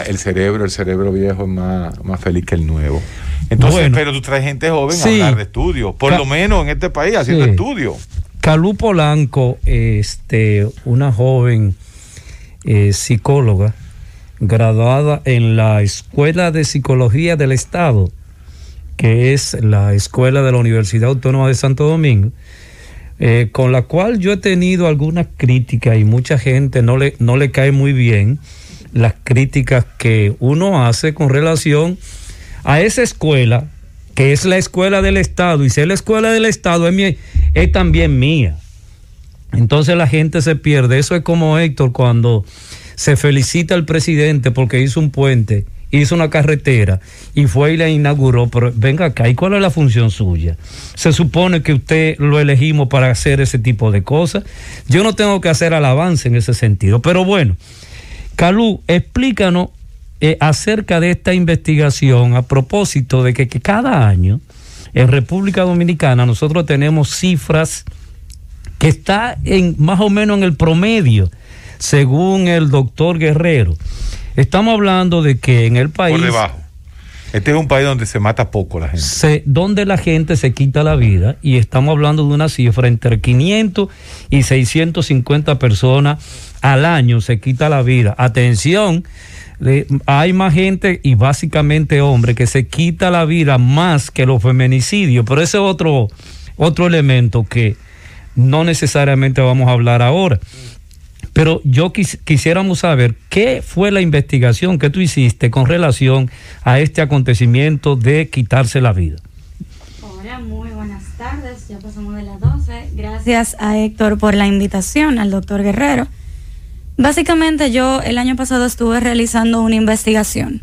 el cerebro, el cerebro viejo es más, más feliz que el nuevo. Entonces, pero tú traes gente joven a hablar de estudios, por lo menos en este país haciendo estudios. Calú Polanco, este, una joven eh, psicóloga graduada en la Escuela de Psicología del Estado, que es la escuela de la Universidad Autónoma de Santo Domingo, eh, con la cual yo he tenido algunas críticas y mucha gente no le, no le cae muy bien las críticas que uno hace con relación a esa escuela, que es la escuela del Estado, y ser la escuela del Estado es, es también mía. Entonces la gente se pierde. Eso es como Héctor cuando se felicita al presidente porque hizo un puente hizo una carretera y fue y la inauguró, pero venga acá, ¿y cuál es la función suya? Se supone que usted lo elegimos para hacer ese tipo de cosas. Yo no tengo que hacer alabanza en ese sentido, pero bueno, Calú, explícanos eh, acerca de esta investigación a propósito de que, que cada año en República Dominicana nosotros tenemos cifras que está en más o menos en el promedio, según el doctor Guerrero. Estamos hablando de que en el país... Por debajo. Este es un país donde se mata poco la gente. Donde la gente se quita la vida y estamos hablando de una cifra entre 500 y 650 personas al año se quita la vida. Atención, hay más gente y básicamente hombres que se quita la vida más que los feminicidios, pero ese es otro, otro elemento que no necesariamente vamos a hablar ahora. Pero yo quisiéramos saber qué fue la investigación que tú hiciste con relación a este acontecimiento de quitarse la vida. Hola, muy buenas tardes. Ya pasamos de las 12. Gracias a Héctor por la invitación, al doctor Guerrero. Básicamente yo el año pasado estuve realizando una investigación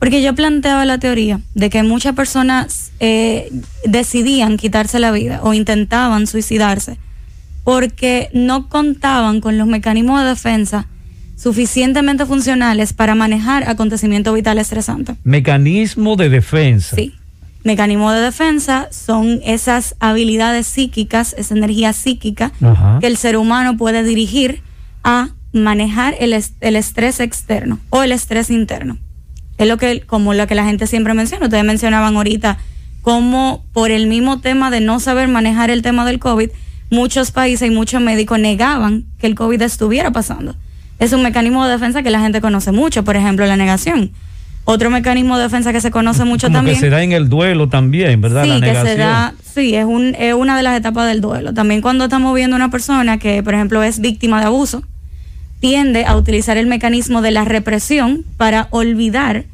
porque yo planteaba la teoría de que muchas personas eh, decidían quitarse la vida o intentaban suicidarse porque no contaban con los mecanismos de defensa suficientemente funcionales para manejar acontecimientos vitales estresantes. Mecanismo de defensa. Sí. Mecanismo de defensa son esas habilidades psíquicas, esa energía psíquica que el ser humano puede dirigir a manejar el, el, estrés externo o el estrés interno. Es lo que, como lo que la gente siempre menciona. Ustedes mencionaban ahorita cómo por el mismo tema de no saber manejar el tema del COVID, muchos países y muchos médicos negaban que el COVID estuviera pasando. Es un mecanismo de defensa que la gente conoce mucho, por ejemplo, la negación. Otro mecanismo de defensa que se conoce mucho Como también. Que se da en el duelo también, ¿verdad? Sí, la que se da, sí, es, un, es una de las etapas del duelo. También cuando estamos viendo una persona que, por ejemplo, es víctima de abuso, tiende a utilizar el mecanismo de la represión para olvidar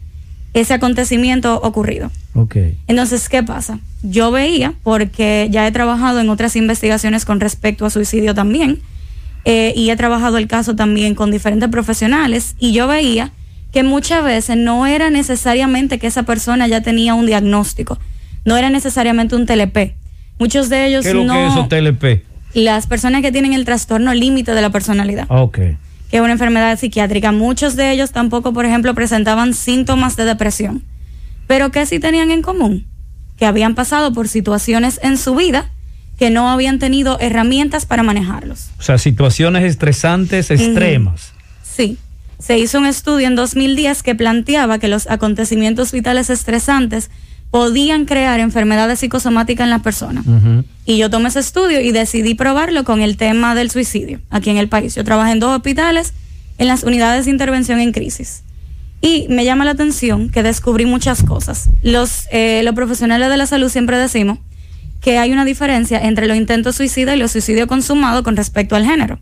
ese acontecimiento ocurrido. Okay. Entonces, ¿qué pasa? Yo veía, porque ya he trabajado en otras investigaciones con respecto a suicidio también, eh, y he trabajado el caso también con diferentes profesionales, y yo veía que muchas veces no era necesariamente que esa persona ya tenía un diagnóstico, no era necesariamente un TLP. Muchos de ellos ¿Qué es lo no. Que es eso, TLP? Las personas que tienen el trastorno límite de la personalidad. Ok que es una enfermedad psiquiátrica. Muchos de ellos tampoco, por ejemplo, presentaban síntomas de depresión. Pero ¿qué sí tenían en común? Que habían pasado por situaciones en su vida que no habían tenido herramientas para manejarlos. O sea, situaciones estresantes extremas. Sí. Se hizo un estudio en 2010 que planteaba que los acontecimientos vitales estresantes podían crear enfermedades psicosomáticas en la persona. Y yo tomé ese estudio y decidí probarlo con el tema del suicidio aquí en el país. Yo trabajé en dos hospitales en las unidades de intervención en crisis. Y me llama la atención que descubrí muchas cosas. Los, eh, los profesionales de la salud siempre decimos que hay una diferencia entre los intentos suicidas y los suicidios consumados con respecto al género.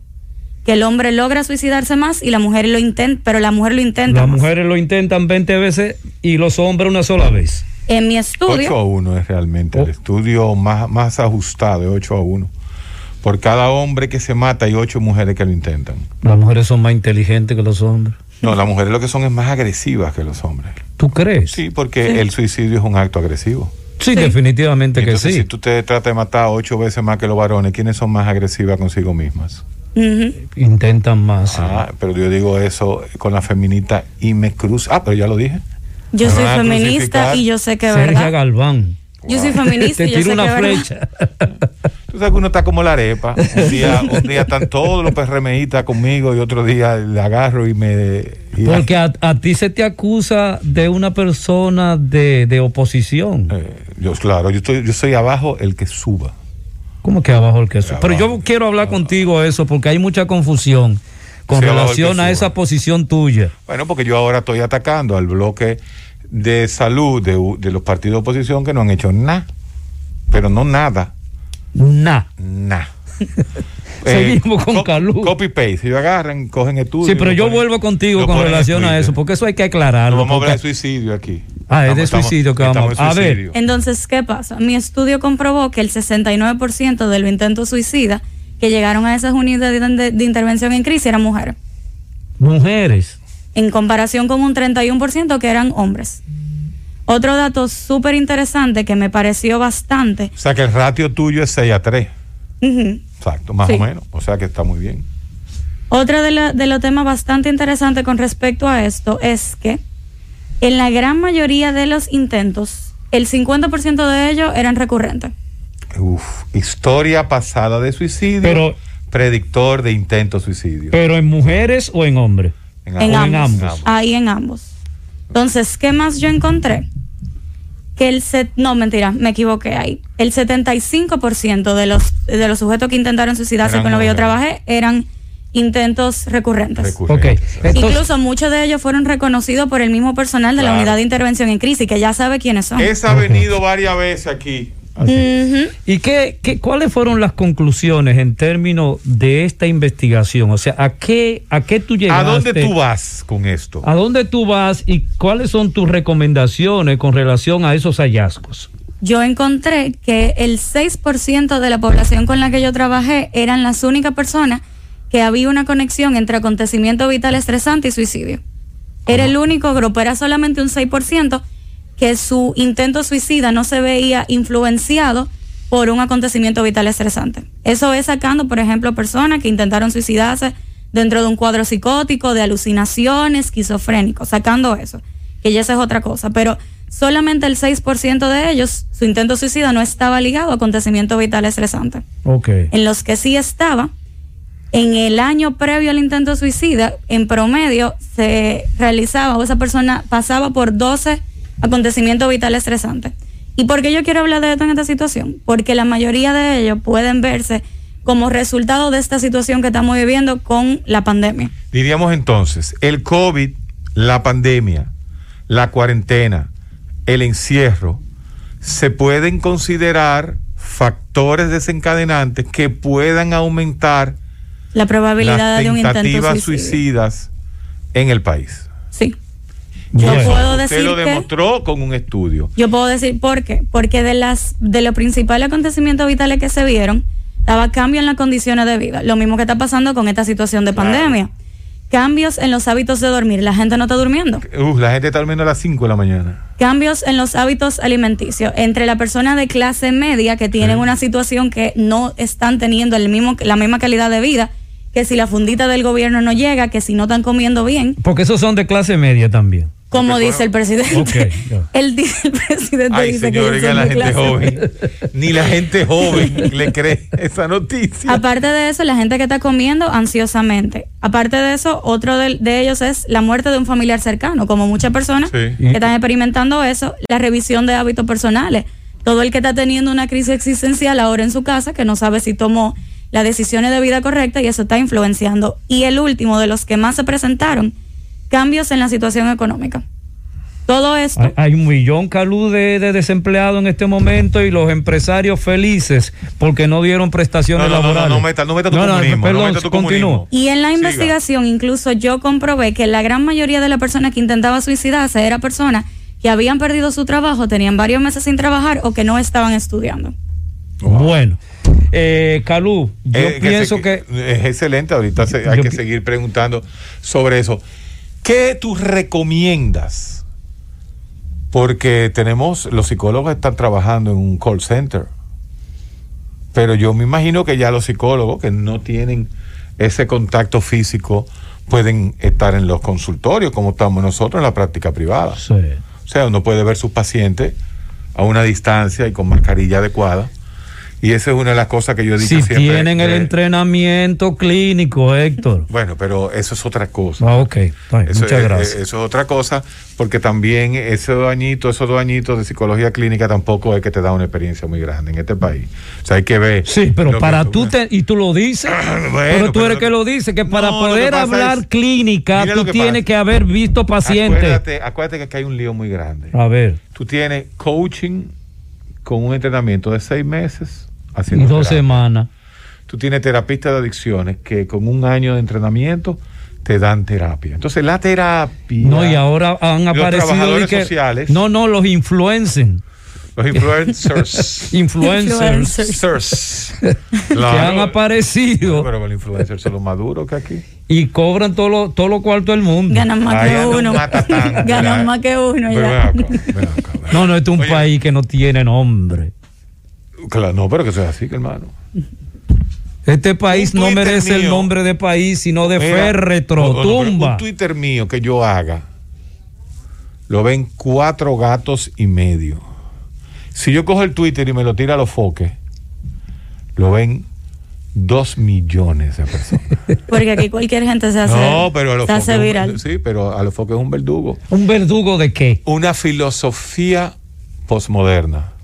Que el hombre logra suicidarse más y la mujer lo intenta, pero la mujer lo intenta. Las mujeres lo intentan 20 veces y los hombres una sola vez. En mi estudio. 8 a 1 es realmente el oh. estudio más, más ajustado, es 8 a 1. Por cada hombre que se mata hay 8 mujeres que lo intentan. Las mujeres son más inteligentes que los hombres. No, las mujeres lo que son es más agresivas que los hombres. ¿Tú crees? Sí, porque el suicidio es un acto agresivo. Sí, definitivamente que sí. Si tú te tratas de matar ocho veces más que los varones, ¿quiénes son más agresivas consigo mismas? Intentan más. Ah, pero yo digo eso con la feminita y me cruza. Ah, pero ya lo dije. Yo soy feminista y yo sé que es verdad. Galván. Yo soy feminista y yo sé una que flecha. Tú sabes que uno está como la arepa. Un día, un día están todos los PRMistas conmigo y otro día le agarro y me. Porque a, ti se te acusa de una persona de, oposición. Eh, yo, claro, yo, estoy, yo soy abajo el que suba. ¿Cómo que abajo el que suba? Pero yo quiero hablar contigo eso porque hay mucha confusión con relación a esa posición tuya. Bueno, porque yo ahora estoy atacando al bloque de salud de, de los partidos de oposición que no han hecho nada, pero no nada Nada. Nada. Seguimos con Calú. Copy paste. Si agarran, cogen estudios. Sí, pero yo vuelvo contigo con relación a eso, porque eso hay que aclararlo. vamos a hablar de suicidio aquí. Ah, es de suicidio que vamos a ver. Entonces, ¿qué pasa? Mi estudio comprobó que el 69% de los intentos suicidas que llegaron a esas unidades de, de, intervención en crisis eran mujeres. Mujeres. En comparación con un 31% que eran hombres. Otro dato súper interesante que me pareció bastante. O sea que el ratio tuyo es 6 a 3. Exacto, más o menos. O sea que está muy bien. Otro de, de los temas bastante interesantes con respecto a esto es que en la gran mayoría de los intentos, el 50% de ellos eran recurrentes. Uf, historia pasada de suicidio, pero, predictor de intento suicidio. ¿Pero en mujeres o en hombres? En, ambos. Ahí en ambos. Entonces, ¿qué más yo encontré? Que el set, no, mentira, me equivoqué ahí. El 75% de los, de los sujetos que intentaron suicidarse con los que yo trabajé eran intentos recurrentes. Incluso muchos de ellos fueron reconocidos por el mismo personal de la unidad de intervención en crisis, que ya sabe quiénes son. Esa ha venido varias veces aquí. ¿Y qué, qué, cuáles fueron las conclusiones en términos de esta investigación? O sea, ¿a qué, a qué tú llegaste? ¿A dónde tú vas con esto? ¿A dónde tú vas y cuáles son tus recomendaciones con relación a esos hallazgos? Yo encontré que el 6% de la población con la que yo trabajé eran las únicas personas que había una conexión entre acontecimiento vital estresante y suicidio. Era el único grupo, era solamente un 6% que su intento suicida no se veía influenciado por un acontecimiento vital estresante. Eso es sacando, por ejemplo, personas que intentaron suicidarse dentro de un cuadro psicótico, de alucinaciones, esquizofrénico, sacando eso, que ya esa es otra cosa, pero solamente el 6% de ellos, su intento suicida no estaba ligado a acontecimiento vital estresante. Okay. En los que sí estaba, en el año previo al intento suicida, en promedio se realizaba o esa persona pasaba por 12 acontecimiento vital estresante. ¿Y por qué yo quiero hablar de esto en esta situación? Porque la mayoría de ellos pueden verse como resultado de esta situación que estamos viviendo con la pandemia. Diríamos entonces, el COVID, la pandemia, la cuarentena, el encierro, se pueden considerar factores desencadenantes que puedan aumentar la probabilidad de un intento suicidas en el país. Sí. Yo puedo decir Usted lo demostró con un estudio. Yo puedo decir por qué. Porque de las de los principales acontecimientos vitales que se vieron, estaba cambio en las condiciones de vida. Lo mismo que está pasando con esta situación de pandemia. Cambios en los hábitos de dormir. La gente no está durmiendo. la gente está durmiendo a las 5 de la mañana. Cambios en los hábitos alimenticios. Entre la persona de clase media que tienen una situación que no están teniendo el mismo, la misma calidad de vida que si la fundita del gobierno no llega, que si no están comiendo bien. Porque esos son de clase media también. Como dice el presidente. el, el, presidente dice que la gente joven. Ni la gente joven le cree esa noticia. Aparte de eso, la gente que está comiendo ansiosamente. Aparte de eso, otro de, ellos es la muerte de un familiar cercano, como muchas personas que están experimentando eso, la revisión de hábitos personales. Todo el que está teniendo una crisis existencial ahora en su casa, que no sabe si tomó las decisiones de vida correcta y eso está influenciando. Y el último de los que más se presentaron cambios en la situación económica. Todo esto. Hay, un millón calú de, desempleados en este momento y los empresarios felices porque no dieron prestaciones laborales. No, no, meta, no meta tu comunismo. Perdón, Y en la investigación incluso yo comprobé que la gran mayoría de las personas que intentaban suicidarse era personas que habían perdido su trabajo, tenían varios meses sin trabajar o que no estaban estudiando. Bueno. Eh, Calú, yo eh, pienso que, Es excelente, ahorita hay que seguir preguntando sobre eso. ¿Qué tú recomiendas? Porque tenemos, los psicólogos están trabajando en un call center, pero yo me imagino que ya los psicólogos que no tienen ese contacto físico pueden estar en los consultorios como estamos nosotros en la práctica privada. O sea, uno puede ver sus pacientes a una distancia y con mascarilla adecuada Y esa es una de las cosas que yo digo si tienen el entrenamiento clínico, Héctor. Bueno, pero eso es otra cosa. Ah, ok. muchas gracias. Eso es otra cosa, porque también esos dos añitos, esos dos añitos de psicología clínica tampoco es que te da una experiencia muy grande en este país. O sea, hay que ver. Sí, pero para tú, te, y tú lo dices, pero tú eres que lo dice, que para poder hablar clínica, tú tienes que haber visto pacientes. Acuérdate, acuérdate que aquí hay un lío muy grande. A ver. Tú tienes coaching con un entrenamiento de seis meses y dos semanas. Tú tienes terapistas de adicciones que con un año de entrenamiento te dan terapia. Entonces la terapia... No, y ahora han aparecido... Los sociales. No, no, los influencen. Los influencers. influencers. que han aparecido. pero los influencers son los maduros que aquí. Y cobran todo lo, todo lo cuarto del mundo. Ganan más que uno. Ganan más que uno. Ya. no, no, este es un país que no tiene nombre. Claro, no, pero que sea así, que hermano. Este país no merece el nombre de país, sino de Ferretro, tumba. Un Twitter mío que yo haga, lo ven cuatro gatos y medio. Si yo cojo el Twitter y me lo tira a los foques, lo ven dos millones de personas. Porque aquí cualquier gente se hace, no, pero a los foques, viral. Sí, pero a los foques es un verdugo. ¿Un verdugo de qué? Una filosofía posmoderna.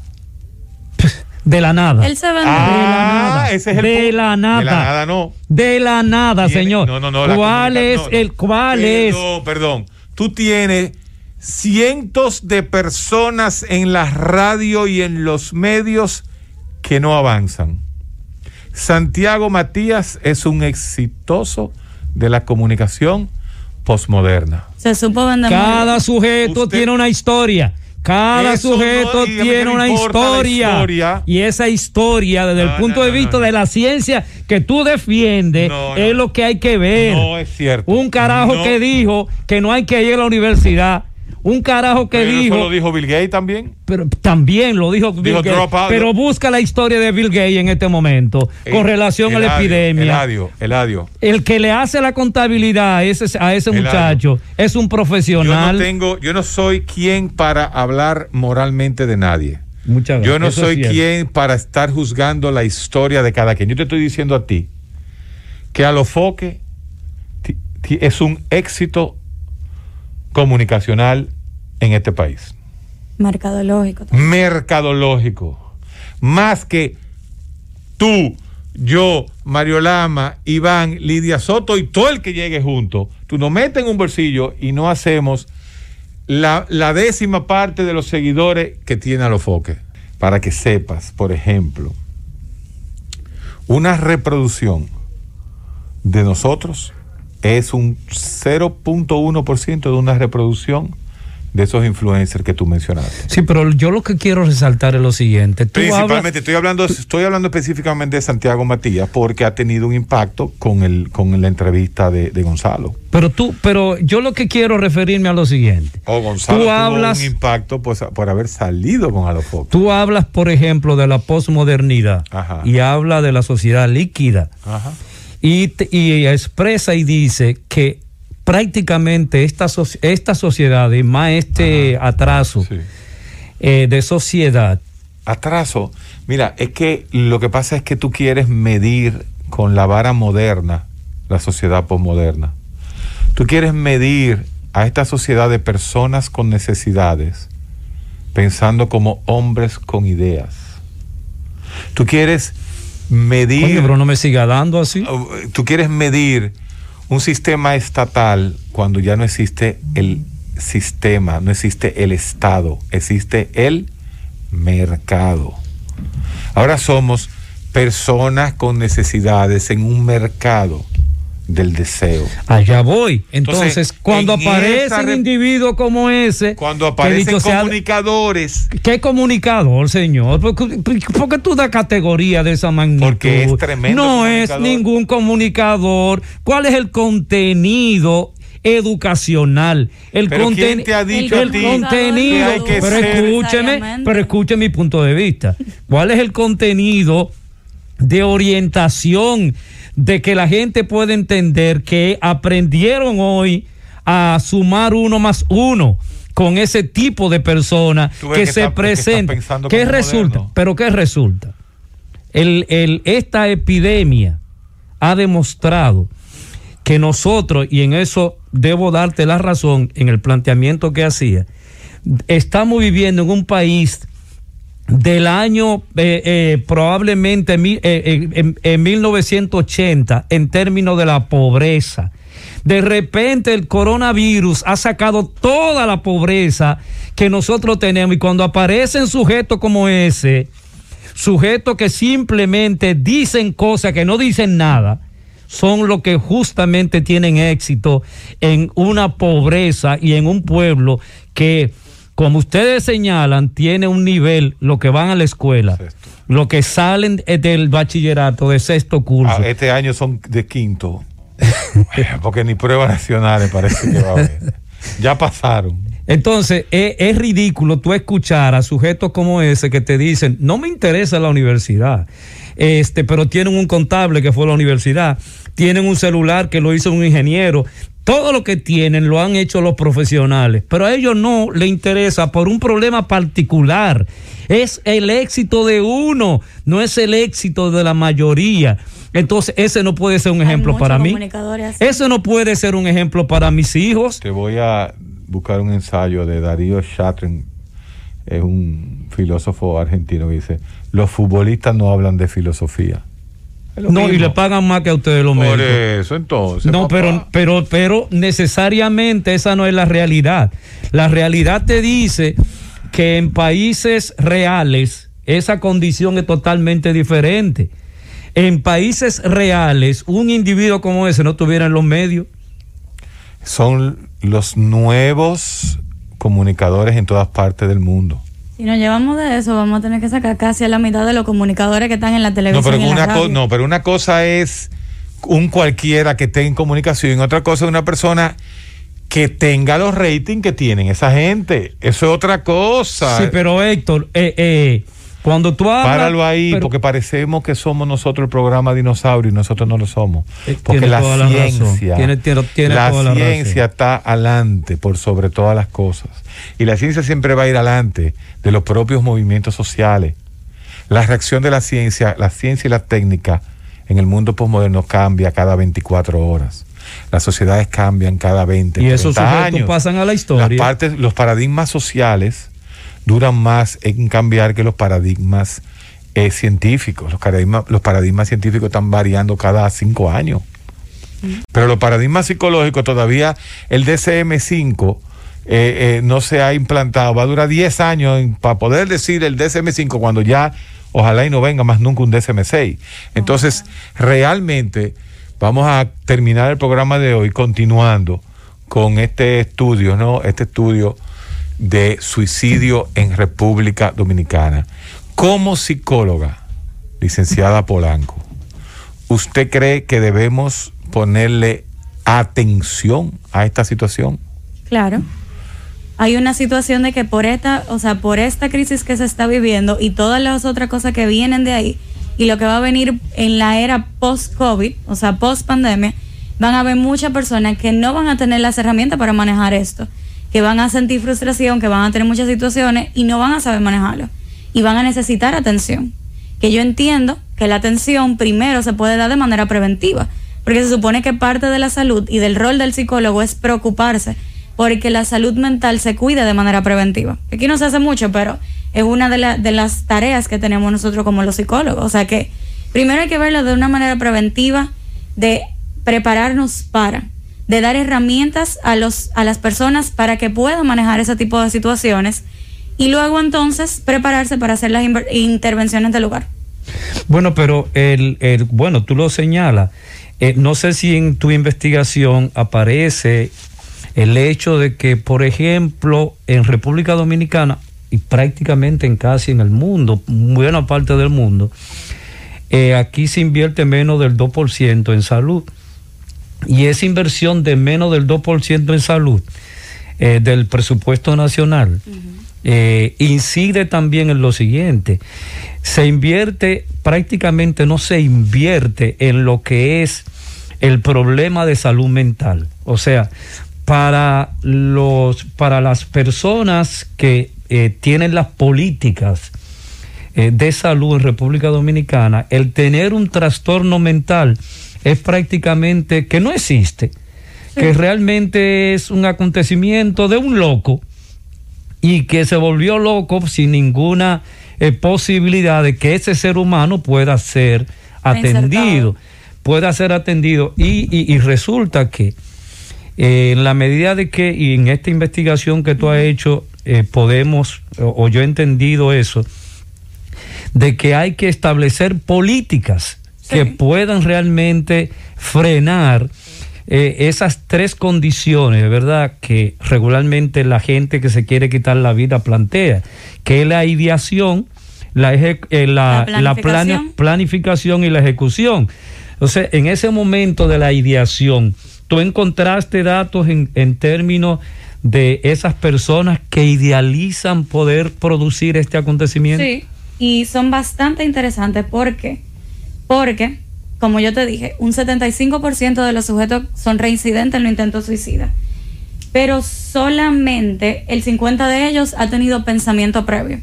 De la nada. Él se vende ah, de la nada. Ese es el de la nada. De la nada no. De la nada, señor. No, no, no. ¿Cuál es el cuál es? No, perdón. Tú tienes cientos de personas en la radio y en los medios que no avanzan. Santiago Matías es un exitoso de la comunicación posmoderna. Se supo vender Cada sujeto tiene una historia. Cada sujeto tiene una historia, Y esa historia, desde el punto de vista de la ciencia que tú defiendes, es lo que hay que ver. No es cierto. Un carajo que dijo que no hay que ir a la universidad un carajo que dijo. Eso lo dijo Bill Gates también. Pero también lo dijo Bill Gates. Pero busca la historia de Bill Gates en este momento con relación a la epidemia. Eladio, Eladio. El que le hace la contabilidad a ese, a ese muchacho es un profesional. Yo no tengo, yo no soy quien para hablar moralmente de nadie. Muchas Yo no soy quien para estar juzgando la historia de cada quien. Yo te estoy diciendo a ti que a lo foque es un éxito comunicacional en este país. Mercadológico. Mercadológico. Más que tú, yo, Mario Lama, Iván, Lidia Soto y todo el que llegue junto, tú nos metes en un bolsillo y no hacemos la, la décima parte de los seguidores que tiene a los foques. Para que sepas, por ejemplo, una reproducción de nosotros es un 0.1% de una reproducción de esos influencers que tú mencionaste. Sí, pero yo lo que quiero resaltar es lo siguiente. Principalmente, estoy hablando, estoy hablando específicamente de Santiago Matías porque ha tenido un impacto con el, con la entrevista de, Gonzalo. Pero tú, pero yo lo que quiero referirme a lo siguiente. Oh, Gonzalo tú tuvo hablas, un impacto pues, por haber salido con Alofoque. Tú hablas, por ejemplo, de la posmodernidad y habla de la sociedad líquida. Ajá y, y expresa y dice que prácticamente esta, esta sociedad y más este atraso eh, de sociedad. Atraso, mira, es que lo que pasa es que tú quieres medir con la vara moderna la sociedad posmoderna. Tú quieres medir a esta sociedad de personas con necesidades pensando como hombres con ideas. Tú quieres medir. pero no me siga dando así. Oh, tú quieres medir un sistema estatal cuando ya no existe el sistema, no existe el Estado, existe el mercado. Ahora somos personas con necesidades en un mercado del deseo. Allá voy. Entonces, cuando aparece un individuo como ese, cuando aparecen comunicadores, ¿qué comunicador, señor? ¿Por, qué tú das categoría de esa magnitud? Porque es tremendo. No es ningún comunicador. ¿Cuál es el contenido? educacional. El, contenido te ha dicho el, contenido, pero escúcheme, pero escuche mi punto de vista. ¿Cuál es el contenido de orientación de que la gente puede entender que aprendieron hoy a sumar uno más uno con ese tipo de personas que, se presentan. ¿Qué resulta? Pero ¿qué resulta? esta epidemia ha demostrado que nosotros, y en eso debo darte la razón en el planteamiento que hacía, estamos viviendo en un país del año eh, eh, probablemente eh, en, 1980 en términos de la pobreza. De repente el coronavirus ha sacado toda la pobreza que nosotros tenemos y cuando aparecen sujetos como ese, sujetos que simplemente dicen cosas que no dicen nada, son los que justamente tienen éxito en una pobreza y en un pueblo que como ustedes señalan, tiene un nivel, lo que van a la escuela, lo que salen del bachillerato de sexto curso. Ah, este año son de quinto, porque ni pruebas nacionales parece que va a haber. Ya pasaron. Entonces, es, es, ridículo tú escuchar a sujetos como ese que te dicen, no me interesa la universidad, este, pero tienen un contable que fue a la universidad, tienen un celular que lo hizo un ingeniero, todo lo que tienen lo han hecho los profesionales, pero a ellos no les interesa por un problema particular. Es el éxito de uno, no es el éxito de la mayoría. Entonces, ese no puede ser un ejemplo para mí. Ese no puede ser un ejemplo para mis hijos. Te voy a buscar un ensayo de Darío Chatren, es un filósofo argentino que dice, los futbolistas no hablan de filosofía no, y le pagan más que a ustedes los médicos. Por eso, entonces. No, pero, pero, pero necesariamente esa no es la realidad. La realidad te dice que en países reales esa condición es totalmente diferente. En países reales, un individuo como ese no tuviera en los medios. Son los nuevos comunicadores en todas partes del mundo. Si nos llevamos de eso, vamos a tener que sacar casi a la mitad de los comunicadores que están en la televisión. No, pero, y una, la no, pero una cosa es un cualquiera que esté en comunicación, otra cosa es una persona que tenga los ratings que tienen esa gente. Eso es otra cosa. Sí, pero Héctor, eh, eh, cuando tú hablas. Páralo ahí, porque parecemos que somos nosotros el programa dinosaurio y nosotros no lo somos. Eh, porque la ciencia, la, la ciencia está adelante por sobre todas las cosas. Y la ciencia siempre va a ir adelante de los propios movimientos sociales. La reacción de la ciencia, la ciencia y la técnica en el mundo postmoderno cambia cada 24 horas. Las sociedades cambian cada 20, y esos años. pasan a la historia. Las partes, los paradigmas sociales duran más en cambiar que los paradigmas eh, científicos. Los paradigmas, los paradigmas científicos están variando cada cinco años. Pero los paradigmas psicológicos todavía, el DCM5 eh, eh, no se ha implantado. Va a durar 10 años para poder decir el DCM5 cuando ya ojalá y no venga más nunca un DCM6. Entonces, realmente vamos a terminar el programa de hoy continuando con este estudio, ¿no? Este estudio de suicidio en República Dominicana. Como psicóloga, licenciada Polanco, ¿usted cree que debemos ponerle atención a esta situación? Claro. Hay una situación de que por esta, o sea, por esta crisis que se está viviendo y todas las otras cosas que vienen de ahí y lo que va a venir en la era post-COVID, o sea, post-pandemia, van a haber muchas personas que no van a tener las herramientas para manejar esto que van a sentir frustración, que van a tener muchas situaciones y no van a saber manejarlo. Y van a necesitar atención. Que yo entiendo que la atención primero se puede dar de manera preventiva, porque se supone que parte de la salud y del rol del psicólogo es preocuparse porque la salud mental se cuida de manera preventiva. Aquí no se hace mucho, pero es una de, de las tareas que tenemos nosotros como los psicólogos. O sea que primero hay que verlo de una manera preventiva, de prepararnos para de dar herramientas a, los, a las personas para que puedan manejar ese tipo de situaciones y luego entonces prepararse para hacer las intervenciones del lugar. Bueno, pero el, el bueno, tú lo señalas. Eh, no sé si en tu investigación aparece el hecho de que, por ejemplo, en República Dominicana y prácticamente en casi en el mundo, buena parte del mundo, eh, aquí se invierte menos del 2% en salud y esa inversión de menos del 2% en salud eh, del presupuesto nacional eh, incide también en lo siguiente. Se invierte, prácticamente no se invierte en lo que es el problema de salud mental. O sea, para, los, para las personas que eh, tienen las políticas de salud en República Dominicana, el tener un trastorno mental es prácticamente que no existe, que realmente es un acontecimiento de un loco y que se volvió loco sin ninguna eh, posibilidad de que ese ser humano pueda ser atendido, pueda ser atendido. Y, resulta que eh, en la medida de que, y en esta investigación que tú has hecho, eh, podemos, o, yo he entendido eso, de que hay que establecer políticas que puedan realmente frenar eh, esas tres condiciones, ¿verdad?, que regularmente la gente que se quiere quitar la vida plantea, que es la ideación, la, eh, la, planificación. y la ejecución. Entonces, en ese momento de la ideación, tú encontraste datos en, en términos de esas personas que idealizan poder producir este acontecimiento. Sí, y son bastante interesantes. ¿Por qué? Porque como yo te dije, un 75% de los sujetos son reincidentes en los intentos suicida. Pero solamente el 50% de ellos ha tenido pensamiento previo.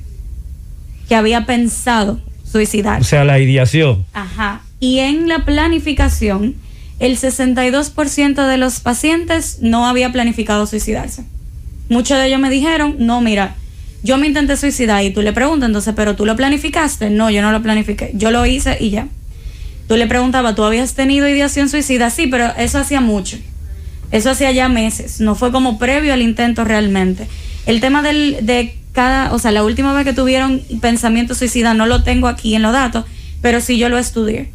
Que había pensado suicidar. O sea, la ideación. Ajá. Y en la planificación, el 62% de los pacientes no había planificado suicidarse. Muchos de ellos me dijeron, no, mira, yo me intenté suicidar y tú le preguntas entonces, pero tú lo planificaste. No, yo no lo planifiqué. Yo lo hice y ya. Tú le preguntabas, ¿tú habías tenido ideación suicida? Sí, pero eso hacía mucho. Eso hacía ya meses. No fue como previo al intento realmente. El tema del, de cada, o sea, la última vez que tuvieron pensamiento suicida, no lo tengo aquí en los datos, pero sí yo lo estudié.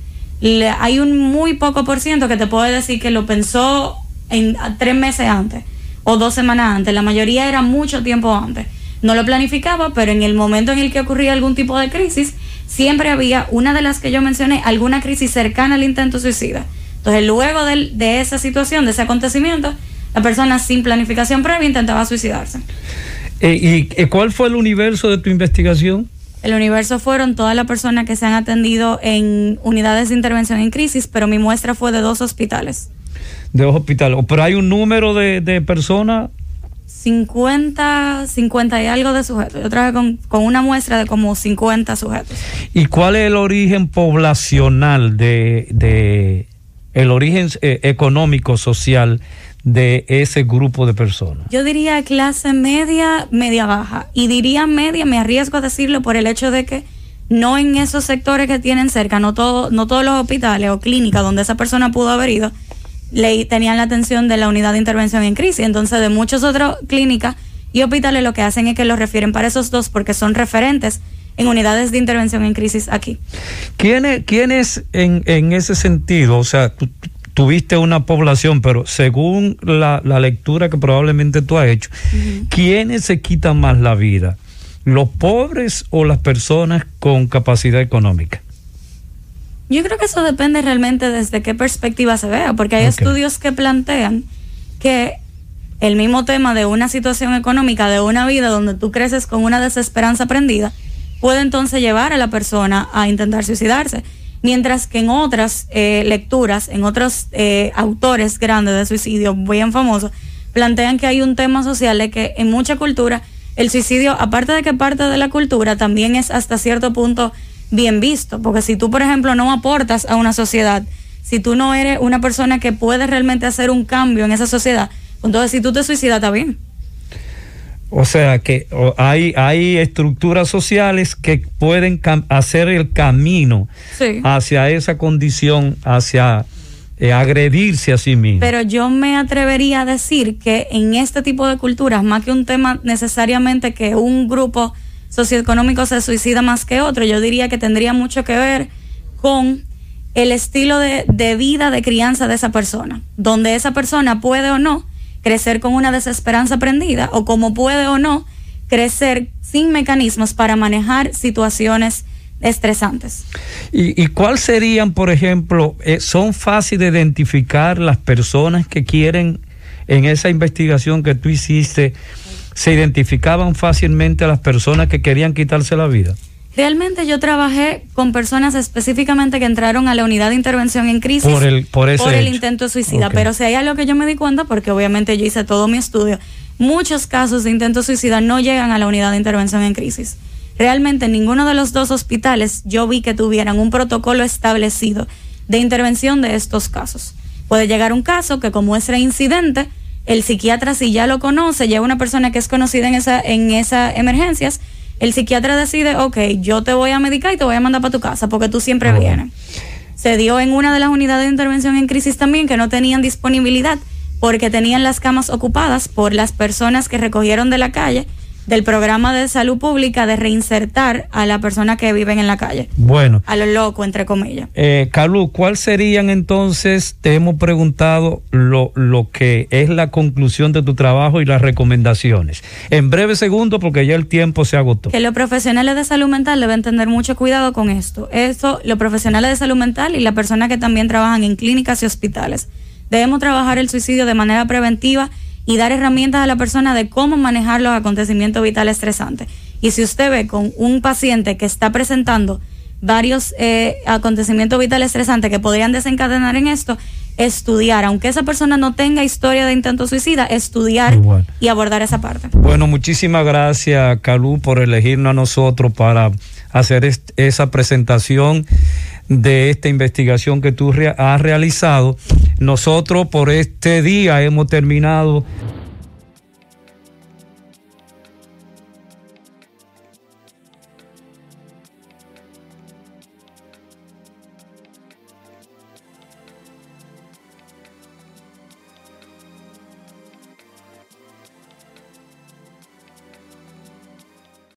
hay un muy poco por ciento que te puede decir que lo pensó en tres meses antes o dos semanas antes. La mayoría era mucho tiempo antes. No lo planificaba, pero en el momento en el que ocurría algún tipo de crisis, siempre había una de las que yo mencioné, alguna crisis cercana al intento suicida. Entonces, luego de, esa situación, de ese acontecimiento, la persona sin planificación previa intentaba suicidarse. Eh, ¿Y cuál fue el universo de tu investigación? El universo fueron todas las personas que se han atendido en unidades de intervención en crisis, pero mi muestra fue de dos hospitales. De dos hospitales. ¿Pero hay un número de, de personas 50, 50 y algo de sujetos. Yo trabajé con, con, una muestra de como 50 sujetos. ¿Y cuál es el origen poblacional de, de el origen eh, económico, social de ese grupo de personas? Yo diría clase media, media baja. Y diría media, me arriesgo a decirlo por el hecho de que no en esos sectores que tienen cerca, no, todo, no todos los hospitales o clínicas donde esa persona pudo haber ido, le, tenían la atención de la unidad de intervención en crisis. Entonces, de muchas otras clínicas y hospitales lo que hacen es que los refieren para esos dos porque son referentes en unidades de intervención en crisis aquí. ¿Quiénes es en, en ese sentido? O sea, tuviste una población, pero según la, lectura que probablemente tú has hecho, ¿quiénes se quitan más la vida? ¿Los pobres o las personas con capacidad económica? Yo creo que eso depende realmente desde qué perspectiva se vea, porque hay estudios que plantean que el mismo tema de una situación económica, de una vida donde tú creces con una desesperanza aprendida, puede entonces llevar a la persona a intentar suicidarse. Mientras que en otras eh, lecturas, en otros eh, autores grandes de suicidio, bien famosos, plantean que hay un tema social de que en mucha cultura el suicidio, aparte de que parte de la cultura, también es hasta cierto punto bien visto, porque si tú, por ejemplo, no aportas a una sociedad, si tú no eres una persona que puede realmente hacer un cambio en esa sociedad, entonces si tú te suicidas está bien. O sea que hay, hay estructuras sociales que pueden hacer el camino hacia esa condición, hacia eh, agredirse a sí mismo. Pero yo me atrevería a decir que en este tipo de culturas, más que un tema necesariamente que un grupo socioeconómico se suicida más que otro. Yo diría que tendría mucho que ver con el estilo de, vida de crianza de esa persona, donde esa persona puede o no crecer con una desesperanza aprendida o como puede o no crecer sin mecanismos para manejar situaciones estresantes. ¿Y, y cuál serían, por ejemplo, eh, son fáciles de identificar las personas que quieren en esa investigación que tú hiciste? Se identificaban fácilmente a las personas que querían quitarse la vida? Realmente yo trabajé con personas específicamente que entraron a la unidad de intervención en crisis por el, por el intento de suicida. Pero si hay algo que yo me di cuenta, porque obviamente yo hice todo mi estudio, muchos casos de intento suicida no llegan a la unidad de intervención en crisis. Realmente ninguno de los dos hospitales yo vi que tuvieran un protocolo establecido de intervención de estos casos. Puede llegar un caso que como es reincidente, el psiquiatra si ya lo conoce, ya una persona que es conocida en esa en esas emergencias, el psiquiatra decide, ok, yo te voy a medicar y te voy a mandar para tu casa porque tú siempre ah, vienes. Se dio en una de las unidades de intervención en crisis también que no tenían disponibilidad porque tenían las camas ocupadas por las personas que recogieron de la calle del programa de salud pública de reinsertar a la persona que viven en la calle. Bueno. A lo loco, entre comillas. Eh, Calú, ¿cuál serían entonces, te hemos preguntado lo, lo que es la conclusión de tu trabajo y las recomendaciones? En breve segundo, porque ya el tiempo se agotó. Que los profesionales de salud mental deben tener mucho cuidado con esto. Esto, los profesionales de salud mental y las personas que también trabajan en clínicas y hospitales. Debemos trabajar el suicidio de manera preventiva y dar herramientas a la persona de cómo manejar los acontecimientos vitales estresantes. Y si usted ve con un paciente que está presentando varios eh, acontecimientos vitales estresantes que podrían desencadenar en esto, estudiar, aunque esa persona no tenga historia de intento suicida, estudiar y abordar esa parte. Bueno, muchísimas gracias, Calú, por elegirnos a nosotros para hacer esa presentación de esta investigación que tú has realizado. Nosotros por este día hemos terminado